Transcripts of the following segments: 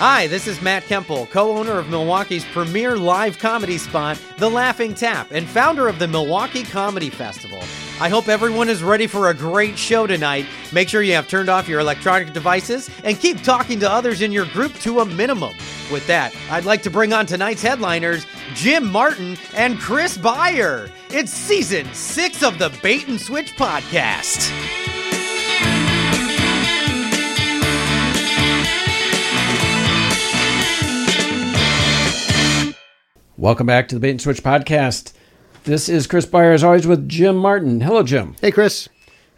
Hi, this is Matt Kemple, co owner of Milwaukee's premier live comedy spot, The Laughing Tap, and founder of the Milwaukee Comedy Festival. I hope everyone is ready for a great show tonight. Make sure you have turned off your electronic devices and keep talking to others in your group to a minimum. With that, I'd like to bring on tonight's headliners, Jim Martin and Chris Beyer. It's season six of the Bait and Switch podcast. Welcome back to the Bait and Switch podcast. This is Chris Beyer, as always, with Jim Martin. Hello, Jim. Hey, Chris.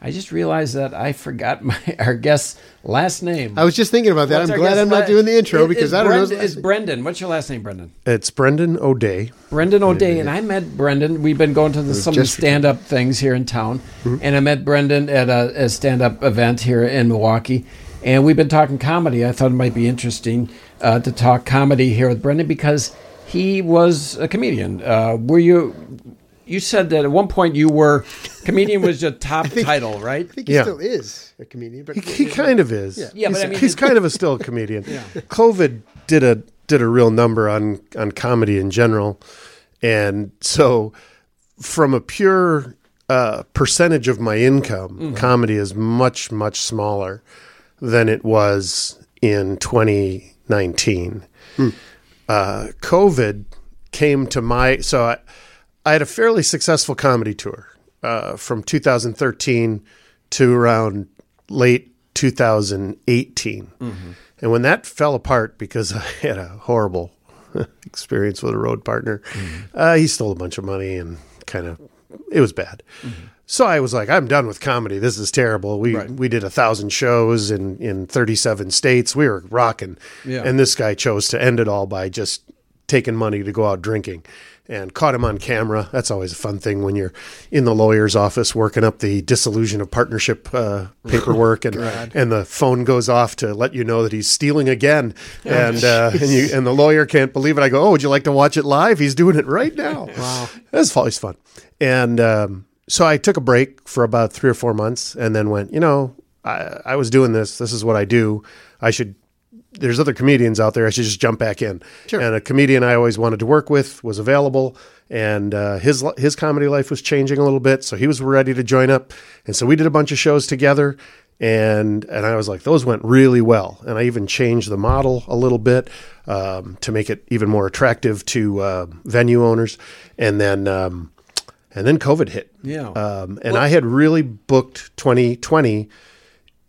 I just realized that I forgot my our guest's last name. I was just thinking about that. What's I'm glad I'm not doing the intro It- because I don't know. Brend- last It's. Brendan. What's your last name, Brendan? It's Brendan O'Day. Brendan O'Day, and I met Brendan. We've been going to the, some just- stand-up things here in town, Mm-hmm. and I met Brendan at a, a stand-up event here in Milwaukee, and we've been talking comedy. I thought it might be interesting uh, to talk comedy here with Brendan because he was a comedian. Uh, were you? You said that at one point you were comedian was your top title, right? I think he Yeah. still is a comedian, but He, he kind of is. Yeah, but he's, I mean- he's kind of a still a comedian. yeah. COVID did a did a real number on on comedy in general, and so from a pure uh, percentage of my income, Mm-hmm. comedy is much much smaller than it was in 2019. Uh, COVID came to my so I, I had a fairly successful comedy tour uh, from 2013 to around late 2018. And when that fell apart because I had a horrible experience with a road partner, uh, he stole a bunch of money and kind of it was bad. So I was like, I'm done with comedy. This is terrible. We we did a thousand shows in in 37 states. We were rocking, Yeah. and this guy chose to end it all by just taking money to go out drinking. And caught him on camera. That's always a fun thing when you're in the lawyer's office working up the dissolution of partnership uh, paperwork, and and the phone goes off to let you know that he's stealing again, and uh, and you and the lawyer can't believe it. I go, oh, would you like to watch it live? He's doing it right now. wow, that's always fun. And um, so I took a break for about three or four months, and then went, you know, I, I was doing this. This is what I do. I should there's other comedians out there. I should just jump back in. Sure. And a comedian I always wanted to work with was available, and uh, his his comedy life was changing a little bit, so he was ready to join up. And so we did a bunch of shows together, and and I was like, those went really well. And I even changed the model a little bit um, to make it even more attractive to uh, venue owners. And then um, and then COVID hit. Yeah. Um, and I had really booked 2020.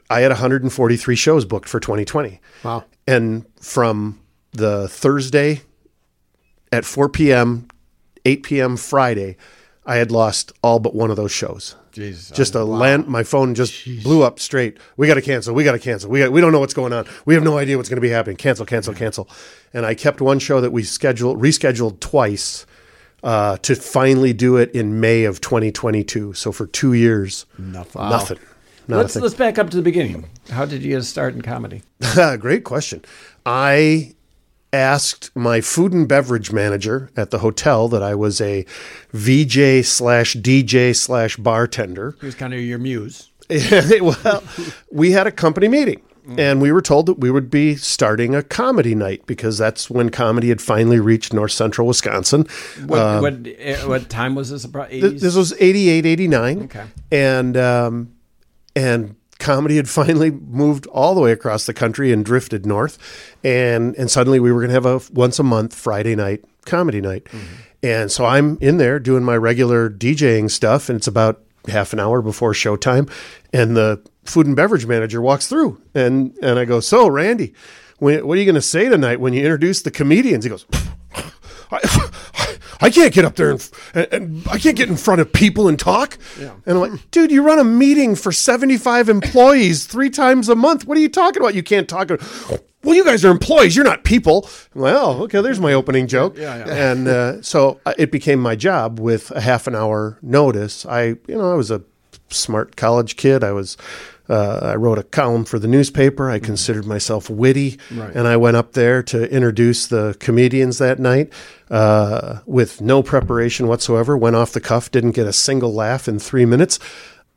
I had 143 shows booked for 2020. Wow. And from the Thursday at 4 p.m., 8 p.m. Friday, I had lost all but one of those shows. Jesus. Just a land, my phone just blew up straight. We got to cancel. We got to cancel. We got, we don't know what's going on. We have no idea what's going to be happening. Cancel, cancel, cancel. And I kept one show that we scheduled, rescheduled twice uh, to finally do it in May of 2022. So for two years, Nothing. nothing. Let's Nothing. let's back up to the beginning. How did you get a start in comedy? Great question. I asked my food and beverage manager at the hotel that I was a VJ slash DJ slash bartender. He was kind of your muse. well, we had a company meeting. And we were told that we would be starting a comedy night because that's when comedy had finally reached north central Wisconsin. What what, eh, what time was this? About Th- This was 88, 89. Okay. And, um, and comedy had finally moved all the way across the country and drifted north. And, and suddenly we were going to have a once a month Friday night comedy night. And so I'm in there doing my regular DJing stuff. And it's about half an hour before showtime. And the food and beverage manager walks through and, and I go, so Randy, when, what are you going to say tonight when you introduce the comedians? He goes, I, I can't get up there and, and I can't get in front of people and talk. And I'm like, dude, you run a meeting for 75 employees three times a month. What are you talking about? You can't talk. Well, you guys are employees. You're not people. Well, okay, there's my opening joke. Yeah, yeah. And uh, so uh, it became my job with a half an hour notice. I, you know, I was a smart college kid. I was. Uh, I wrote a column for the newspaper. I considered myself witty, Right. and I went up there to introduce the comedians that night uh, with no preparation whatsoever. Went off the cuff, didn't get a single laugh in three minutes.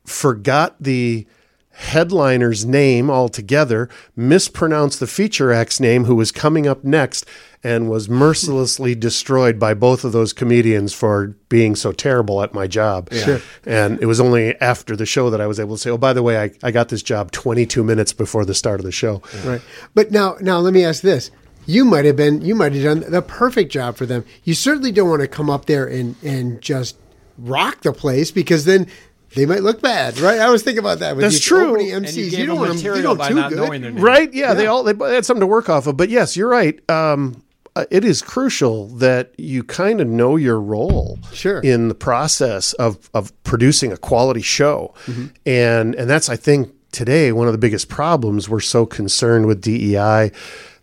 Forgot the headliner's name altogether, mispronounced the feature act's name who was coming up next, and was mercilessly destroyed by both of those comedians for being so terrible at my job. Sure. And it was only after the show that I was able to say, oh, by the way, I, I got this job 22 minutes before the start of the show. Right. But now, now let me ask this: You might have been, you might have done the perfect job for them. You certainly don't want to come up there and and just rock the place because then. They might look bad, right? I was thinking about that. With That's these true. opening And MCs, you gave don't them want them, material you don't by too not good. knowing their name. Right? Yeah, they all they, they had something to work off of. But yes, you're right. Um, uh, it is crucial that you kind of know your role Sure. in the process of of producing a quality show, Mm-hmm. and and that's I think today one of the biggest problems. We're so concerned with DEI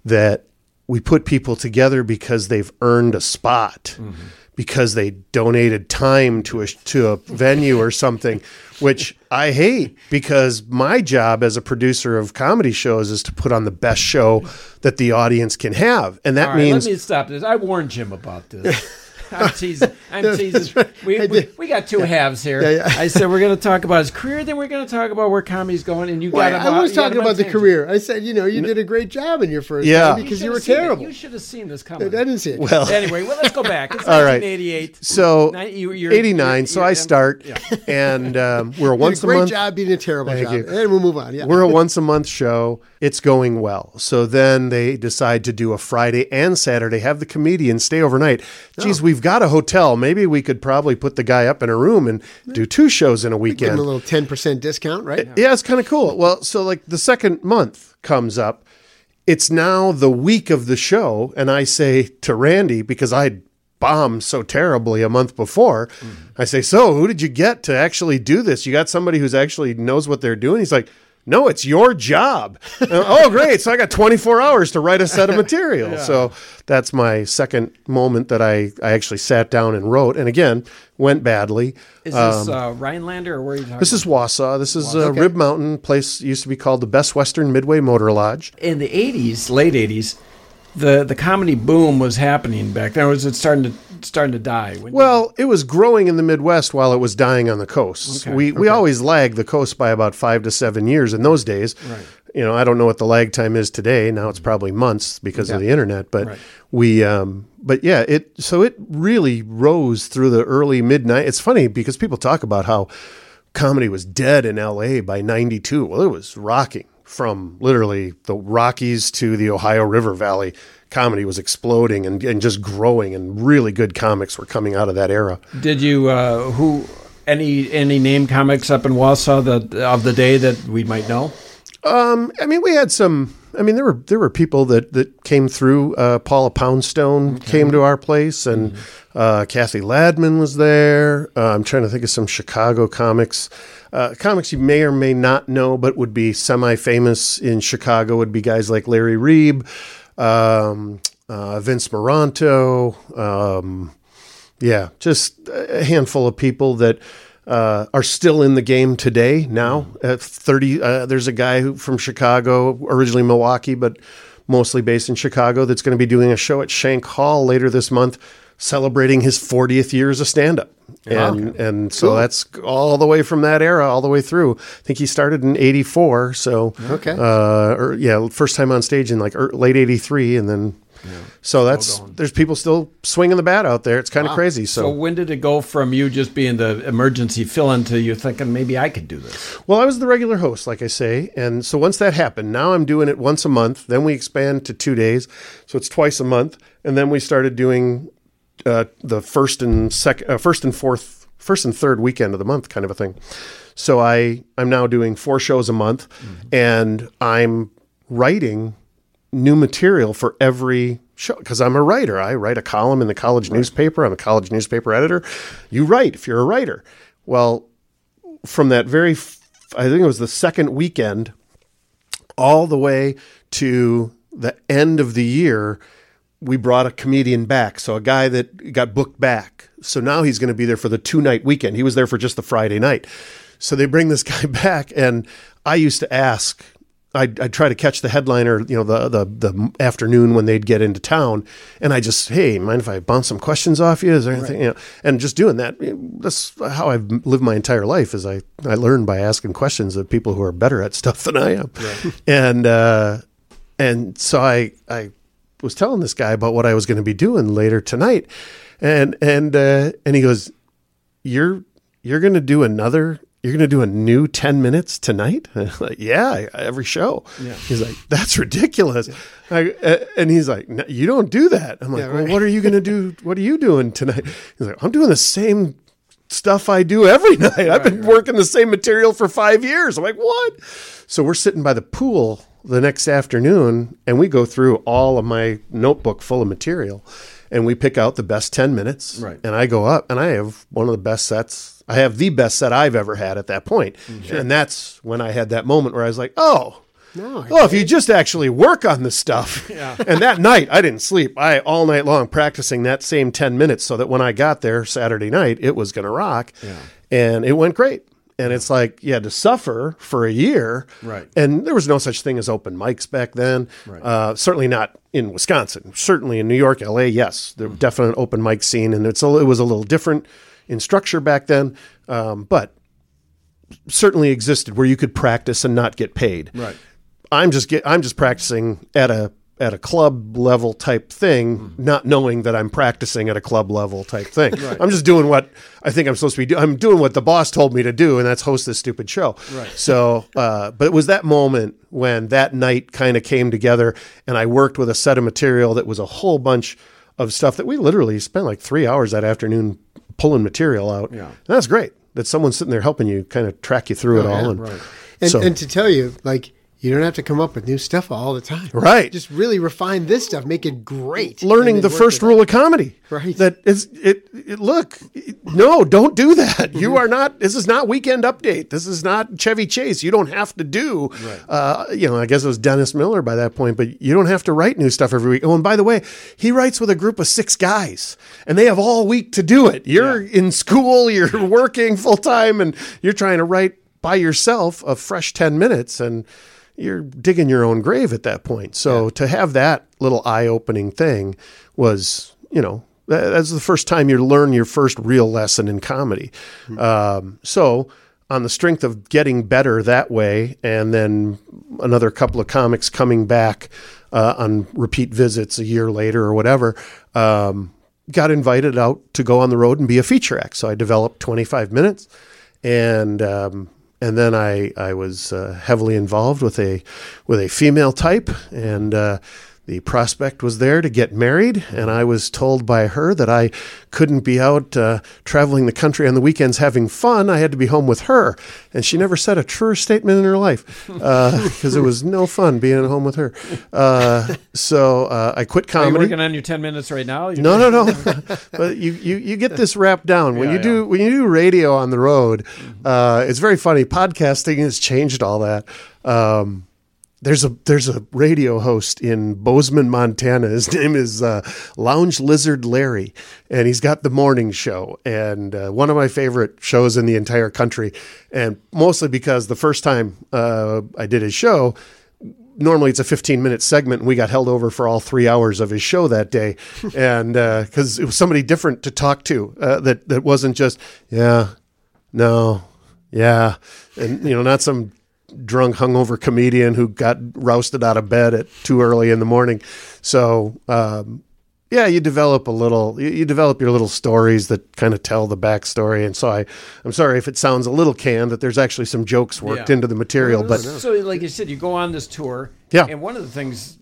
that we put people together because they've earned a spot. Mm-hmm. Because they donated time to a to a venue or something, which I hate. Because my job as a producer of comedy shows is to put on the best show that the audience can have, and that right, means let me stop this. I warned Jim about this. I'm teasing. I'm teasing. We, we, we got two halves here. Yeah, yeah. I said we're going to talk about his career, then we're going to talk about where comedy's going, and you Well, got. I about- was talking about the tangent. career. I said, you know, you did a great job in your first Yeah. because you, should've were seen it. terrible. You should have seen this I coming. didn't see it. well. anyway, well, let's go back. It's All right. 1988. So you- you're- 89. you're- so you're- I start, yeah. and um, we're a once a a great month. job being a terrible Thank job. you. And we'll move on. Yeah. We're a once a month show. It's going well. So then they decide to do a Friday and Saturday, have the comedian stay overnight. Geez, Oh. we've got a hotel. Maybe we could probably put the guy up in a room and do two shows in a Give weekend. a little 10% discount, right? Yeah, it's kind of cool. Well, so like the second month comes up. It's now the week of the show, and I say to Randy because I bombed so terribly a month before, mm-hmm. I say, "So, who did you get to actually do this? You got somebody who's actually knows what they're doing?" He's like. No, it's your job. Oh, great. So I got 24 hours to write a set of material. So that's my second moment that I, I actually sat down and wrote. And again, went badly. Is this uh, Rhinelander or where are you talking? Um, This is Wausau. This is uh, Okay. Rib Mountain place used to be called the Best Western Midway Motor Lodge. in the 80s, late 80s. The the comedy boom was happening back then. Or was it starting to starting to die? Well, it was growing in the Midwest while it was dying on the coast. Okay, we we always lagged the coast by about five to seven years in those days. Right. You know, I don't know what the lag time is today. Now it's probably months because of the internet. But Right. we, um, but yeah, it so it really rose through the early midnight. It's funny because people talk about how comedy was dead in L.A. by '92. Well, it was rocking from literally the Rockies to the Ohio River Valley. Comedy was exploding and, and just growing, and really good comics were coming out of that era. Did you uh, who any any name comics up in Wausau that of the day that we might know? I mean, we had some. I mean, there were there were people that that came through. Uh, Paula Poundstone came to our place, and uh, Kathy Ladman was there. Uh, I'm trying to think of some Chicago comics. Uh, comics you may or may not know, but would be semi-famous in Chicago. Would be guys like Larry Reeb, um, uh, Vince Moranto. Um, yeah, just a handful of people that uh, are still in the game today. Now at thirty, uh, there's a guy who from Chicago, originally Milwaukee, but mostly based in Chicago, that's going to be doing a show at Shank Hall later this month, celebrating his 40th year as a stand-up. And and so that's all the way from that era all the way through. I think he started in '84, so Okay. uh, or yeah, first time on stage in like er, late '83, and then. So that's there's people still swinging the bat out there. It's kind of crazy. So So, when did it go from you just being the emergency fill-in to you thinking maybe I could do this? well, I was the regular host, like I say, and so once that happened, now I'm doing it once a month. Then we expand to two days, so it's twice a month, and then we started doing uh, the first and second, uh, first and fourth, first and third weekend of the month, kind of a thing. So I I'm now doing four shows a month, and I'm writing new material for every show because I'm a writer. I write a column in the college newspaper. I'm a college newspaper editor. You write if you're a writer. Well, from that very, I think it was the second weekend, all the way to the end of the year, we brought a comedian back. So a guy that got booked back. So now he's going to be there for the two night weekend. He was there for just the Friday night. So they bring this guy back, and I used to ask I'd, I'd try to catch the headliner, you know, the, the the afternoon when they'd get into town, and I just, hey, mind if I bounce some questions off you? Is there anything? You know, and just doing that. That's how I've lived my entire life. Is I I learn by asking questions of people who are better at stuff than I am, and uh, and so I I was telling this guy about what I was going to be doing later tonight, and and uh, and he goes, "You're you're going to do another." You're going to do a new 10 minutes tonight? like, yeah, every show. Yeah. He's like, that's ridiculous. I, uh, and he's like, "No, you don't do that. I'm like, Yeah, well, what are you going to do? What are you doing tonight? He's like, I'm doing the same stuff I do every night. I've been working the same material for five years. I'm like, what? So we're sitting by the pool the next afternoon and we go through all of my notebook full of material and we pick out the best 10 minutes. Right. And I go up and I have one of the best sets. I have the best set I've ever had at that point. And that's when I had that moment where I was like, oh, No, I Oh, if you just actually work on this stuff. And that night, I didn't sleep. I all night long practicing that same 10 minutes so that when I got there Saturday night, it was going to rock. And it went great. And it's like you had to suffer for a year. Right. And there was no such thing as open mics back then. Uh, certainly not in Wisconsin. Certainly in New York, LA, yes. There was definitely an open mic scene. And it's a, it was a little different in structure back then. Um, but certainly existed where you could practice and not get paid. Right. I'm just get I'm just practicing at a at a club level type thing, not knowing that I'm practicing at a club level type thing. I'm just doing what I think I'm supposed to be doing. I'm doing what the boss told me to do, and that's host this stupid show. Right. So, uh, but it was that moment when that night kind of came together, and I worked with a set of material that was a whole bunch of stuff that we literally spent like three hours that afternoon pulling material out. Yeah. And that's great that someone's sitting there helping you kind of track you through it all. and right. And, so, and to tell you, like, you don't have to come up with new stuff all the time. Right. Just really refine this stuff, make it great. learning the first rule of comedy. Right. That is it, it look, it- no, don't do that. You are not this is not weekend update. This is not Chevy Chase. You don't have to do uh, you know, I guess it was Dennis Miller by that point, but you don't have to write new stuff every week. Oh, and by the way, he writes with a group of six guys and they have all week to do it. You're in school, you're working full time and you're trying to write by yourself a fresh 10 minutes and you're digging your own grave at that point. So to have that little eye-opening thing was, you know, that, that's the first time you learn your first real lesson in comedy. Um, so on the strength of getting better that way, and then another couple of comics coming back uh, on repeat visits a year later or whatever. Um, got invited out to go on the road and be a feature act. So I developed 25 minutes and um, and then I I was uh, heavily involved with a with a female type, and uh, the prospect was there to get married, and I was told by her that I couldn't be out uh, traveling the country on the weekends having fun. I had to be home with her, and she never said a truer statement in her life because it was no fun being at home with her. Uh, so uh, I quit Are you comedy. working on your 10 minutes right now? You're No, no, no. but you, you, you get this wrapped down when Yeah, you do yeah. when you do radio on the road. Uh, it's very funny. Podcasting has changed all that. Um, there's a there's a radio host in Bozeman, Montana. His name is uh, Lounge Lizard Larry, and he's got the morning show and uh, one of my favorite shows in the entire country. And mostly because the first time uh, I did his show, normally it's a 15 minute segment and we got held over for all three hours of his show that day and because it was somebody different to talk to uh, that that wasn't just yeah no yeah and you know not some drunk hungover comedian who got rousted out of bed at too early in the morning so um, yeah, you develop a little, you, you develop your little stories that kind of tell the backstory. And so I, I'm sorry if it sounds a little canned that there's actually some jokes worked Yeah. into the material, but So, like you said, you go on this tour. Yeah. And one of the things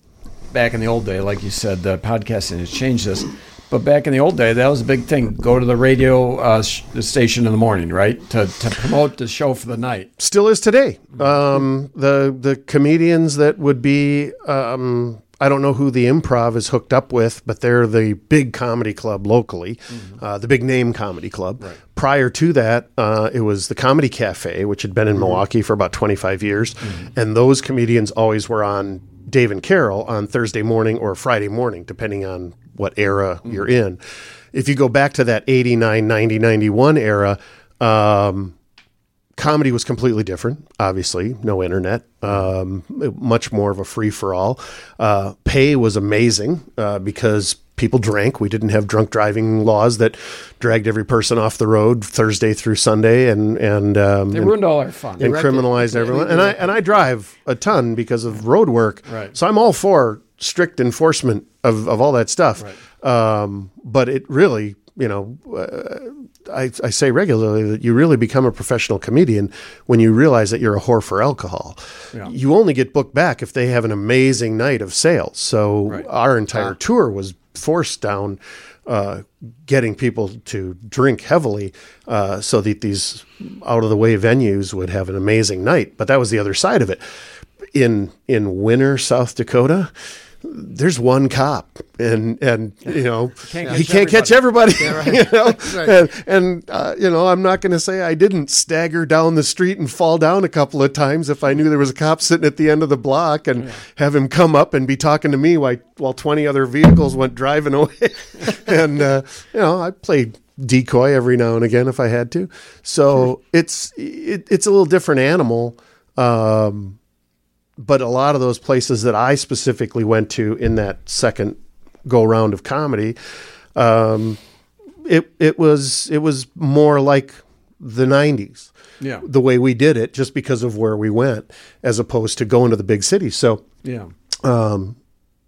back in the old day, like you said, the podcasting has changed this. But back in the old day, that was a big thing. Go to the radio uh, sh- the station in the morning, right, to, to promote the show for the night. still is today. Um, the the comedians that would be um, I don't know who the improv is hooked up with, but they're the big comedy club locally, uh, the big name comedy club. Prior to that, uh, it was the Comedy Cafe, which had been in Milwaukee for about 25 years. And those comedians always were on Dave and Carol on Thursday morning or Friday morning, depending on what era you're in. If you go back to that 89, 90, 91 era, um, comedy was completely different. Obviously, no internet, um, much more of a free for all. Uh, pay was amazing uh, because people drank. We didn't have drunk driving laws that dragged every person off the road Thursday through Sunday, and and um, They and- ruined all our fun. and criminalized everyone. And I and I drive a ton because of road work. Right. So I'm all for strict enforcement of, of all that stuff. Um, but it really, you know, uh, I, I say regularly that you really become a professional comedian when you realize that you're a whore for alcohol. You only get booked back if they have an amazing night of sales. So Right. our entire tour was forced down uh, getting people to drink heavily uh, so that these out of the way venues would have an amazing night. But that was the other side of it. In in winter South Dakota, there's one cop, and and you know Can't he can't catch everybody. you know, and, and uh, you know I'm not going to say I didn't stagger down the street and fall down a couple of times if I knew there was a cop sitting at the end of the block and have him come up and be talking to me while while 20 other vehicles went driving away. and uh, you know I played decoy every now and again if I had to. So it's it, it's a little different animal. Um, but a lot of those places that I specifically went to in that second go round of comedy, um, it it was it was more like the '90s, Yeah. the way we did it, just because of where we went, as opposed to going to the big cities. So, Yeah. um,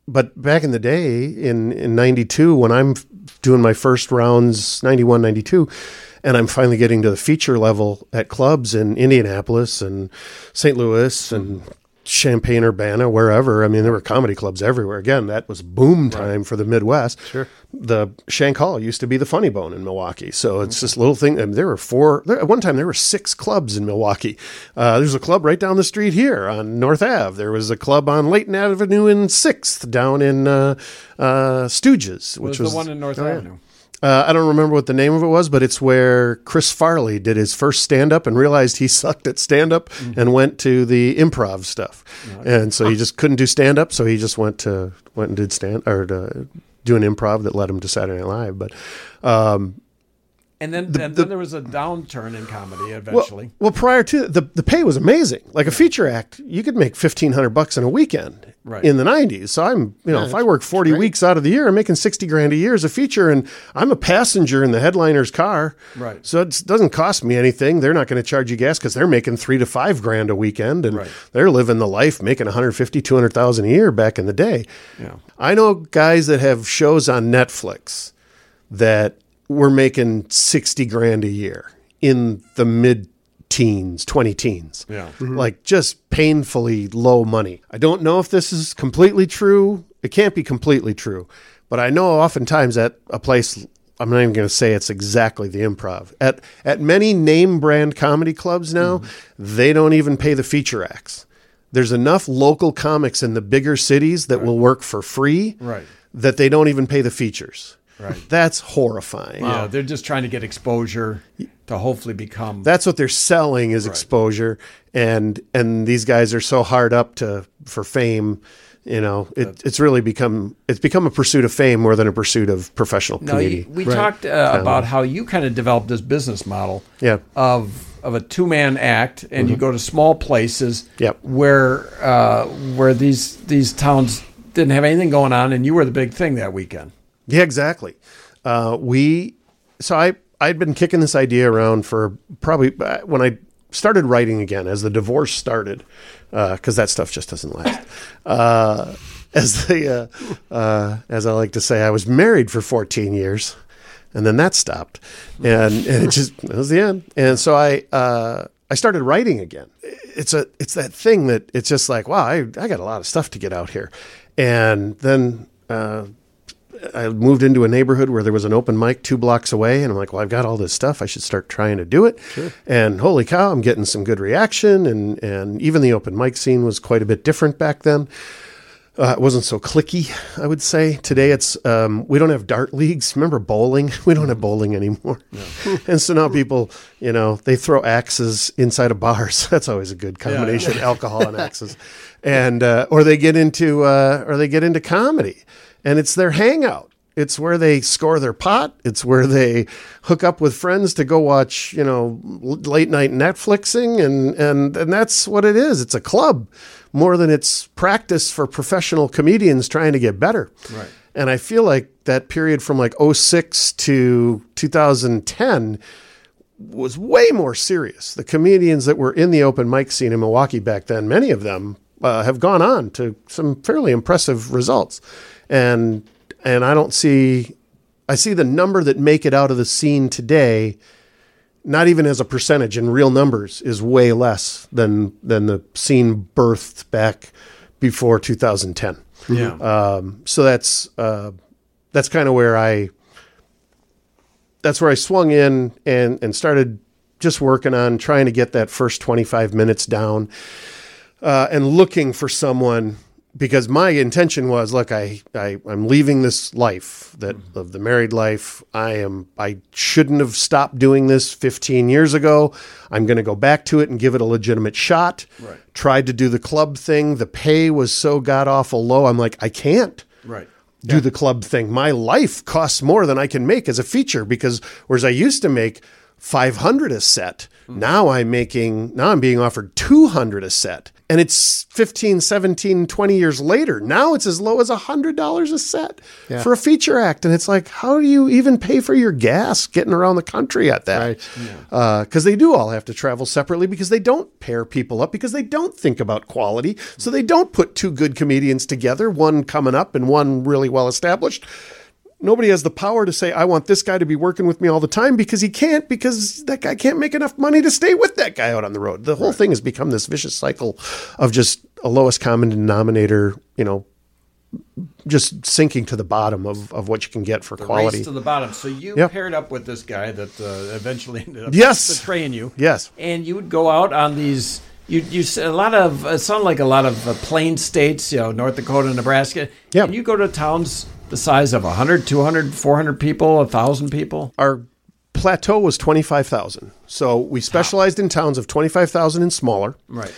but back in the day, in in '92, when I'm doing my first rounds, 91, 92, and I'm finally getting to the feature level at clubs in Indianapolis and St. Louis and Champaign, Urbana, wherever. I mean, there were comedy clubs everywhere. Again, that was boom time for the Midwest. Sure. The Shank Hall used to be the Funny Bone in Milwaukee, so it's this little thing. And there were four. There, at one time, there were six clubs in Milwaukee. Uh, there's a club right down the street here on North Ave. There was a club on Layton Avenue in Sixth, down in uh, uh, Stooges, which Was which the one in North oh. Avenue. Uh, I don't remember what the name of it was, but it's where Chris Farley did his first stand up and realized he sucked at stand up and went to the improv stuff. And so he just couldn't do stand up, so he just went to went and did stand or to do an improv that led him to Saturday Night Live. But um, And then, and then there was a downturn in comedy eventually. well, prior to the the pay was amazing. Like a feature act, you could make fifteen hundred bucks in a weekend Right. in the nineties. So I'm, you know, if I work forty weeks out of the year, I'm making sixty grand a year as a feature, and I'm a passenger in the headliner's car. Right. So it doesn't cost me anything. They're not going to charge you gas because they're making three to five grand a weekend, and Right. they're living the life, making 150, 200,000 a year back in the day. Yeah. I know guys that have shows on Netflix that were making 60 grand a year in the mid teens, 20 teens. Yeah. Mm-hmm. Like just painfully low money. I don't know if this is completely true. It can't be completely true. But I know oftentimes at a place I'm not even going to say it's exactly the improv. At at many name brand comedy clubs now, mm-hmm. they don't even pay the feature acts. There's enough local comics in the bigger cities that will work for free Right. that they don't even pay the features. Right. That's horrifying. Yeah, they're just trying to get exposure to hopefully become. That's what they're selling is exposure, and and these guys are so hard up to for fame. You know, it, it's really become it's become a pursuit of fame more than a pursuit of professional no, comedy. you, we talked uh, about how you kind of developed this business model. Yeah. Of of a two man act, and you go to small places. Mm-hmm. Yep. Where uh, where these these towns didn't have anything going on, and you were the big thing that weekend. Yeah, exactly. Uh, we so I I'd been kicking this idea around for probably uh, when I started writing again as the divorce started because that stuff just doesn't last. Uh, as the uh, uh, as I like to say, I was married for 14 years, and then that stopped, and, and it just that was the end. And so I uh, I started writing again. It's a it's that thing that it's just like wow, I I got a lot of stuff to get out here, and then. I moved into a neighborhood where there was an open mic two blocks away, and I'm like, well, I've got all this stuff. I should start trying to do it. And holy cow, I'm getting some good reaction, and and even the open mic scene was quite a bit different back then. Uh, it wasn't so clicky, I would say. Today, it's um, we don't have dart leagues. Remember bowling? We don't have bowling anymore. and so now people, you know, they throw axes inside of bars. That's always a good combination: alcohol and axes. And uh, or they get into uh, or they get into comedy, and it's their hangout. It's where they score their pot. It's where they hook up with friends to go watch, you know, late night Netflixing, and and and that's what it is. It's a club more than it's practice for professional comedians trying to get better. Right. And I feel like that period from like 06 to 2010 was way more serious. The comedians that were in the open mic scene in Milwaukee back then, many of them uh, have gone on to some fairly impressive results. And and I don't see I see the number that make it out of the scene today not even as a percentage in real numbers is way less than than the scene birthed back before 2010. Yeah. Um, so that's uh, that's kind of where I that's where I swung in and and started just working on trying to get that first 25 minutes down uh, and looking for someone because my intention was look I, I I'm leaving this life that mm-hmm. of the married life. I am I shouldn't have stopped doing this 15 years ago. I'm going to go back to it and give it a legitimate shot. Right. tried to do the club thing. The pay was so god awful low. I'm like I can't Right. do the club thing. My life costs more than I can make as a feature because whereas I used to make 500 a set, now I'm making now I'm being offered 200 a set. And it's 15, 17, 20 years later. Now it's as low as $100 a set Yeah. for a feature act and it's like how do you even pay for your gas getting around the country at that? Right. Uh, because they do all have to travel separately because they don't pair people up because they don't think about quality. So they don't put two good comedians together, one coming up and one really well established. Nobody has the power to say, I want this guy to be working with me all the time because he can't, because that guy can't make enough money to stay with that guy out on the road. The whole thing has become this vicious cycle of just a lowest common denominator, you know, just sinking to the bottom of, of what you can get for quality. Race to the bottom. So you Yep. paired up with this guy that uh, eventually ended up Yes. betraying you. Yes. And you would go out on these. You you said a lot of it sounded like a lot of uh, plain states, you know, North Dakota, Nebraska. Yep. And you go to towns the size of 100, 200, 400 people, 1,000 people. our plateau was 25,000. So we specialized in towns of 25,000 and smaller. Right.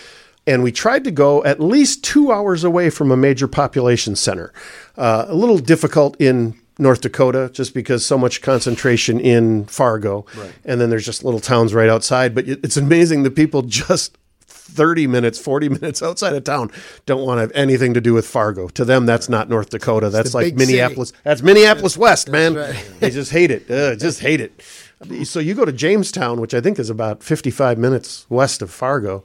And we tried to go at least two hours away from a major population center. Uh, a little difficult in North Dakota just because so much concentration in Fargo. Right. And then there's just little towns right outside. But it's amazing the people just 30 minutes, 40 minutes outside of town don't want to have anything to do with Fargo. To them, that's not North Dakota. That's like big city. Minneapolis. That's Minneapolis West, man. right. They just hate it. Uh, just hate it. So you go to Jamestown, which I think is about 55 minutes west of Fargo.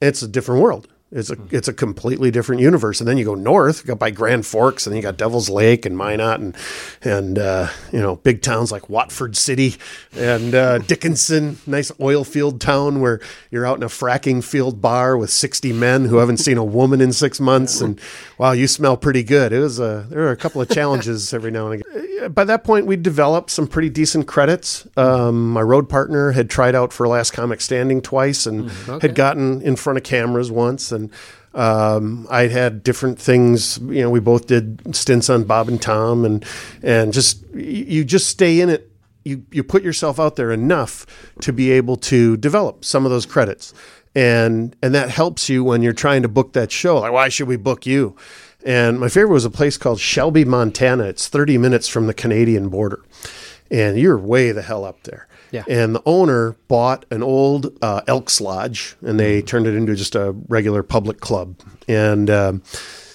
It's a different world. It's a it's a completely different universe. And then you go north, you go by Grand Forks, and then you got Devil's Lake and Minot, and and uh, you know big towns like Watford City and uh, Dickinson, nice oil field town where you're out in a fracking field bar with 60 men who haven't seen a woman in six months, and wow, you smell pretty good. It was a there were a couple of challenges every now and again. By that point, we'd developed some pretty decent credits. Um, my road partner had tried out for Last Comic Standing twice and had gotten in front of cameras once, and um, I'd had different things. You know, we both did stints on Bob and Tom, and and just you just stay in it. You you put yourself out there enough to be able to develop some of those credits, and and that helps you when you're trying to book that show. Like, why should we book you? And my favorite was a place called Shelby, Montana. It's 30 minutes from the Canadian border, and you're way the hell up there. Yeah. And the owner bought an old uh, Elks Lodge and they turned it into just a regular public club. And um,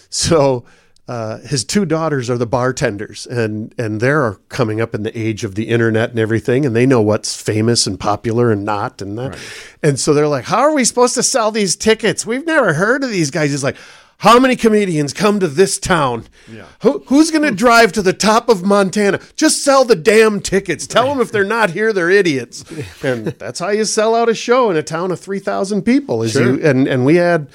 so uh, his two daughters are the bartenders, and and they're coming up in the age of the internet and everything, and they know what's famous and popular and not, and that. And so they're like, "How are we supposed to sell these tickets? We've never heard of these guys." He's like. How many comedians come to this town? Yeah. Who, who's going to drive to the top of Montana? Just sell the damn tickets. Tell them if they're not here, they're idiots. And that's how you sell out a show in a town of 3,000 people. Is you, and, and we had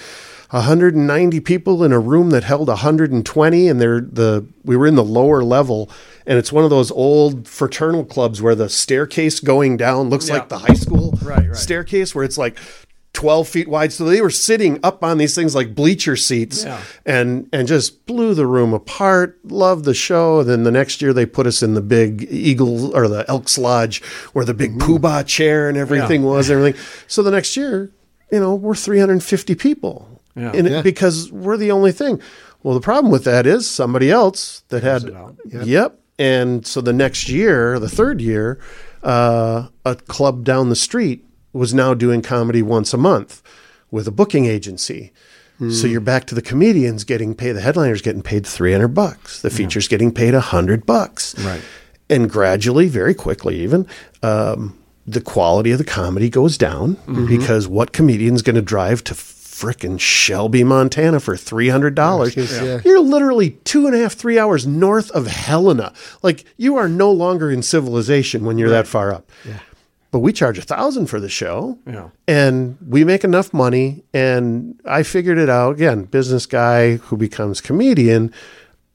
190 people in a room that held 120 and they're the we were in the lower level and it's one of those old fraternal clubs where the staircase going down looks like the high school Right, right. staircase where it's like 12 feet wide. So they were sitting up on these things like bleacher seats Yeah. and and just blew the room apart. Loved the show. Then the next year they put us in the big eagle or the elks lodge where the big poobah chair and everything was and everything. So the next year you know we're 350 people Yeah. in it Yeah. because we're the only thing. Well the problem with that is somebody else that had it out. yep. And so the next year, the third year, uh, a club down the street was now doing comedy once a month with a booking agency. So you're back to the comedians getting paid, the headliners getting paid 300 bucks, the features getting paid 100 bucks. Right. And gradually, very quickly even, um, the quality of the comedy goes down because what comedian's going to drive to frickin' Shelby, Montana for $300? Yeah. You're literally two and a half, three hours north of Helena. Like you are no longer in civilization when you're that far up. But we charge a thousand for the show, Yeah. and we make enough money. And I figured it out again. Business guy who becomes comedian,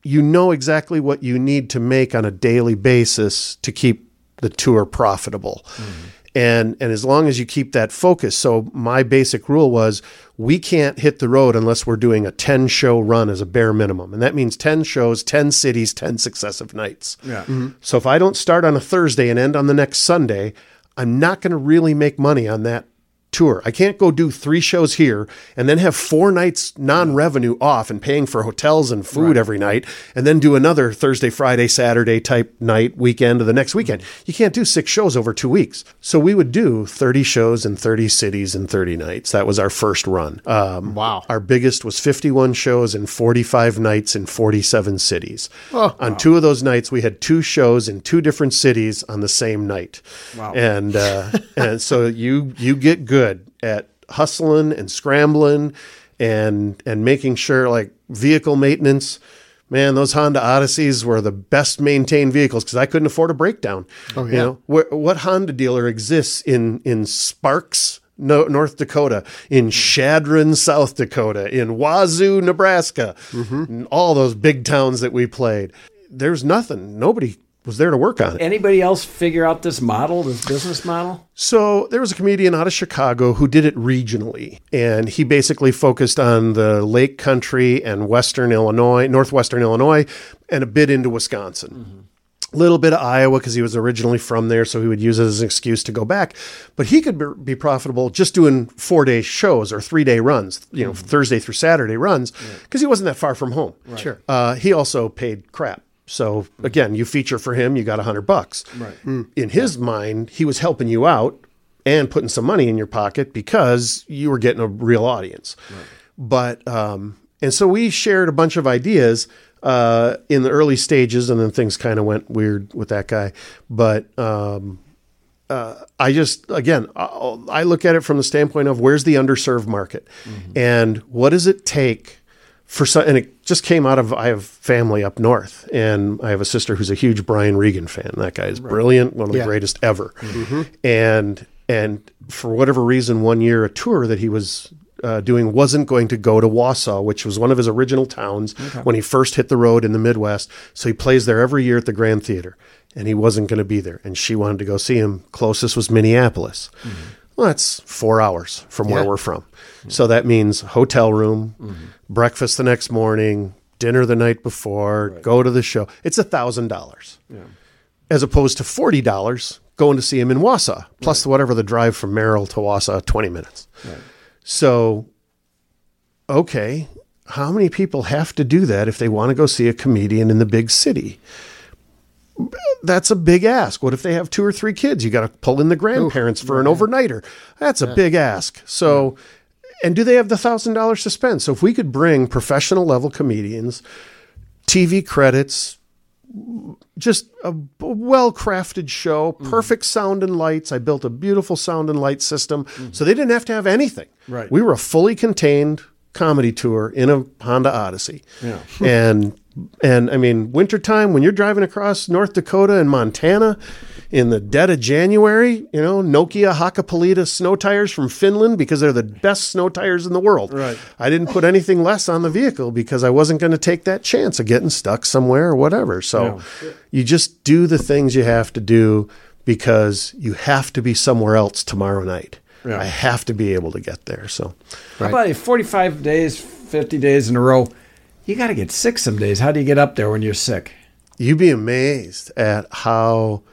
you know exactly what you need to make on a daily basis to keep the tour profitable. Mm-hmm. And and as long as you keep that focus. So my basic rule was we can't hit the road unless we're doing a 10 show run as a bare minimum. And that means 10 shows, 10 cities, 10 successive nights. Yeah. Mm-hmm. So if I don't start on a Thursday and end on the next Sunday, I'm not going to really make money on that tour. I can't go do three shows here and then have four nights non-revenue off and paying for hotels and food every night and then do another Thursday, Friday, Saturday type night weekend of the next weekend. You can't do six shows over 2 weeks. So we would do 30 shows in 30 cities in 30 nights. That was our first run. Um, Wow. Our biggest was 51 shows in 45 nights in 47 cities. Oh. on two of those nights, we had two shows in two different cities on the same night. Wow. And uh, and so you you get good at hustling and scrambling and and making sure like vehicle maintenance. Man, those Honda Odysseys were the best maintained vehicles because I couldn't afford a breakdown. Oh, You yeah. know, wh- what Honda dealer exists in in Sparks, no, North Dakota, in hmm. Chadron, South Dakota, in Wazoo, Nebraska, mm-hmm. and all those big towns that we played? There's nothing. Nobody was there to work on it. Anybody else figure out this model, this business model? So there was a comedian out of Chicago who did it regionally, and he basically focused on the Lake Country and Western Illinois, Northwestern Illinois, and a bit into Wisconsin. A little bit of Iowa because he was originally from there, so he would use it as an excuse to go back. But he could be- be profitable just doing four day shows or three day runs, you know, Thursday through Saturday runs, because he wasn't that far from home. Sure. Uh, he also paid crap. So again, you feature for him, you got a hundred bucks. Right. In his mind, he was helping you out and putting some money in your pocket because you were getting a real audience. But um, and so we shared a bunch of ideas uh, in the early stages, and then things kind of went weird with that guy. But um, uh, I just again I, I look at it from the standpoint of where's the underserved market, and what does it take for some, and it just came out of I have family up north, and I have a sister who's a huge Brian Regan fan. That guy is brilliant, one of the Yeah. greatest ever. Mm-hmm. And and for whatever reason, one year a tour that he was uh, doing wasn't going to go to Wausau, which was one of his original towns when he first hit the road in the Midwest. So he plays there every year at the Grand Theater, and he wasn't going to be there. And she wanted to go see him. Closest was Minneapolis. Mm-hmm. Well, that's four hours from where we're from. So that means hotel room, mm-hmm. Breakfast the next morning, dinner the night before, go to the show. It's a thousand dollars, as opposed to forty dollars going to see him in Wausau, plus whatever the drive from Merrill to Wausau, twenty minutes. So, okay, how many people have to do that if they want to go see a comedian in the big city? That's a big ask. What if they have two or three kids? You got to pull in the grandparents for an overnighter. That's a big ask. So, and do they have the thousand dollars to spend? So, if we could bring professional level comedians, TV credits, just a well crafted show, mm-hmm. perfect sound and lights. I built a beautiful sound and light system, mm-hmm. so they didn't have to have anything. Right. We were a fully contained comedy tour in a Honda Odyssey. Yeah. and and I mean, wintertime when you're driving across North Dakota and Montana in the dead of January, you know, Nokia Hakkapeliitta snow tires from Finland because they're the best snow tires in the world. Right. I didn't put anything less on the vehicle because I wasn't going to take that chance of getting stuck somewhere or whatever. So you just do the things you have to do because you have to be somewhere else tomorrow night. Yeah. I have to be able to get there. So How about if 45 days, 50 days in a row? You got to get sick some days. How do you get up there when you're sick? you'd be amazed at how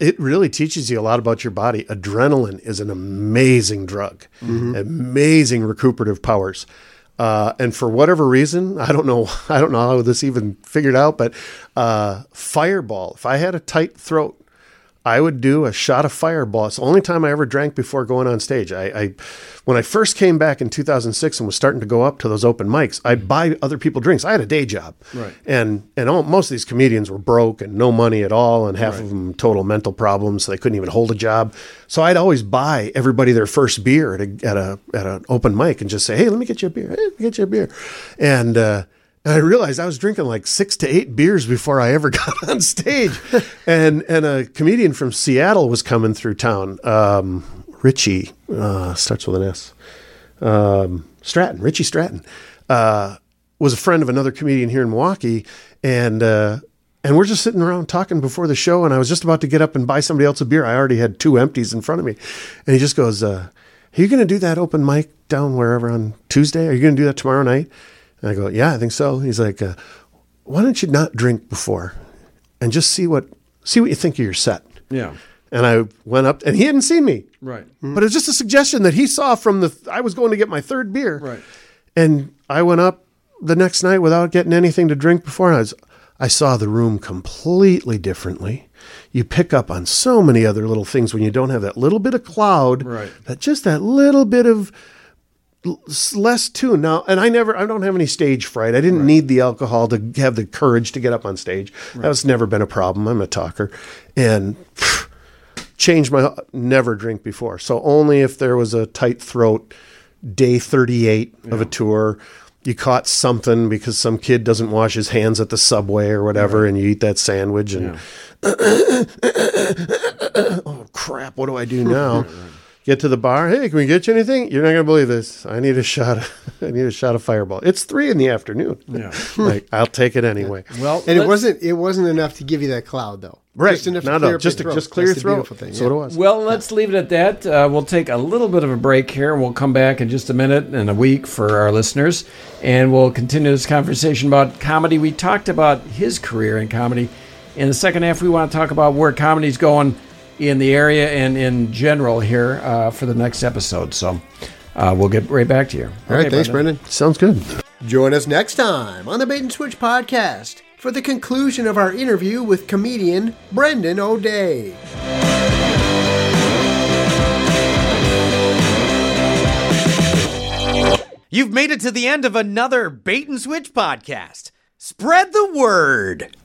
it really teaches you a lot about your body. Adrenaline is an amazing drug, amazing recuperative powers. Uh, and for whatever reason, I don't know, I don't know how this even figured out, but uh, Fireball. If I had a tight throat, I would do a shot of Fireball. It's the only time I ever drank before going on stage. I, I when I first came back in 2006 and was starting to go up to those open mics, I'd buy other people drinks. I had a day job, Right. And and all, most of these comedians were broke and no money at all, and half of them total mental problems. So they couldn't even hold a job. So I'd always buy everybody their first beer at a at a at an open mic and just say, "Hey, let me get you a beer. Hey, let me get you a beer," and. uh and I realized I was drinking like six to eight beers before I ever got on stage. and and a comedian from Seattle was coming through town. Um, Richie uh, starts with an S. Um, Stratton, Richie Stratton, uh, was a friend of another comedian here in Milwaukee, and uh, and we're just sitting around talking before the show. And I was just about to get up and buy somebody else a beer. I already had two empties in front of me, and he just goes, uh, "Are you going to do that open mic down wherever on Tuesday? Are you going to do that tomorrow night?" And I go, "Yeah, I think so." He's like, uh, "Why don't you not drink before, and just see what see what you think of your set?" Yeah. And I went up, and he hadn't seen me. Right. But it was just a suggestion that he saw from the. I was going to get my third beer, Right. And I went up the next night without getting anything to drink before. And I was, I saw the room completely differently. You pick up on so many other little things when you don't have that little bit of cloud, Right. That just that little bit of less tune now. And I never, I don't have any stage fright. I didn't need the alcohol to have the courage to get up on stage. That was never been a problem. I'm a talker, and changed my never drink before. So only if there was a tight throat day 38 of a tour, you caught something because some kid doesn't wash his hands at the subway or whatever and you eat that sandwich and oh crap, what do I do now? Get to the bar. Hey, can we get you anything? You're not gonna believe this. I need a shot. Of, I need a shot of Fireball. It's three in the afternoon. Yeah. like I'll take it anyway. Well, And it wasn't it wasn't enough to give you that cloud though. Right. Just enough No, to clear up just your to- throat. just clear That's the throat. beautiful thing. That's yeah. what it was. Well, let's leave it at that. Uh, we'll take a little bit of a break here, and we'll come back in just a minute and a week for our listeners, and we'll continue this conversation about comedy. We talked about his career in comedy. In the second half, we want to talk about where comedy's going in the area and in general here uh, for the next episode. So uh, we'll get right back to you. All right, Okay, thanks, Brendan. Sounds good. Join us next time on the Bait and Switch podcast for the conclusion of our interview with comedian Brendan O'Day. You've made it to the end of another Bait and Switch podcast. Spread the word.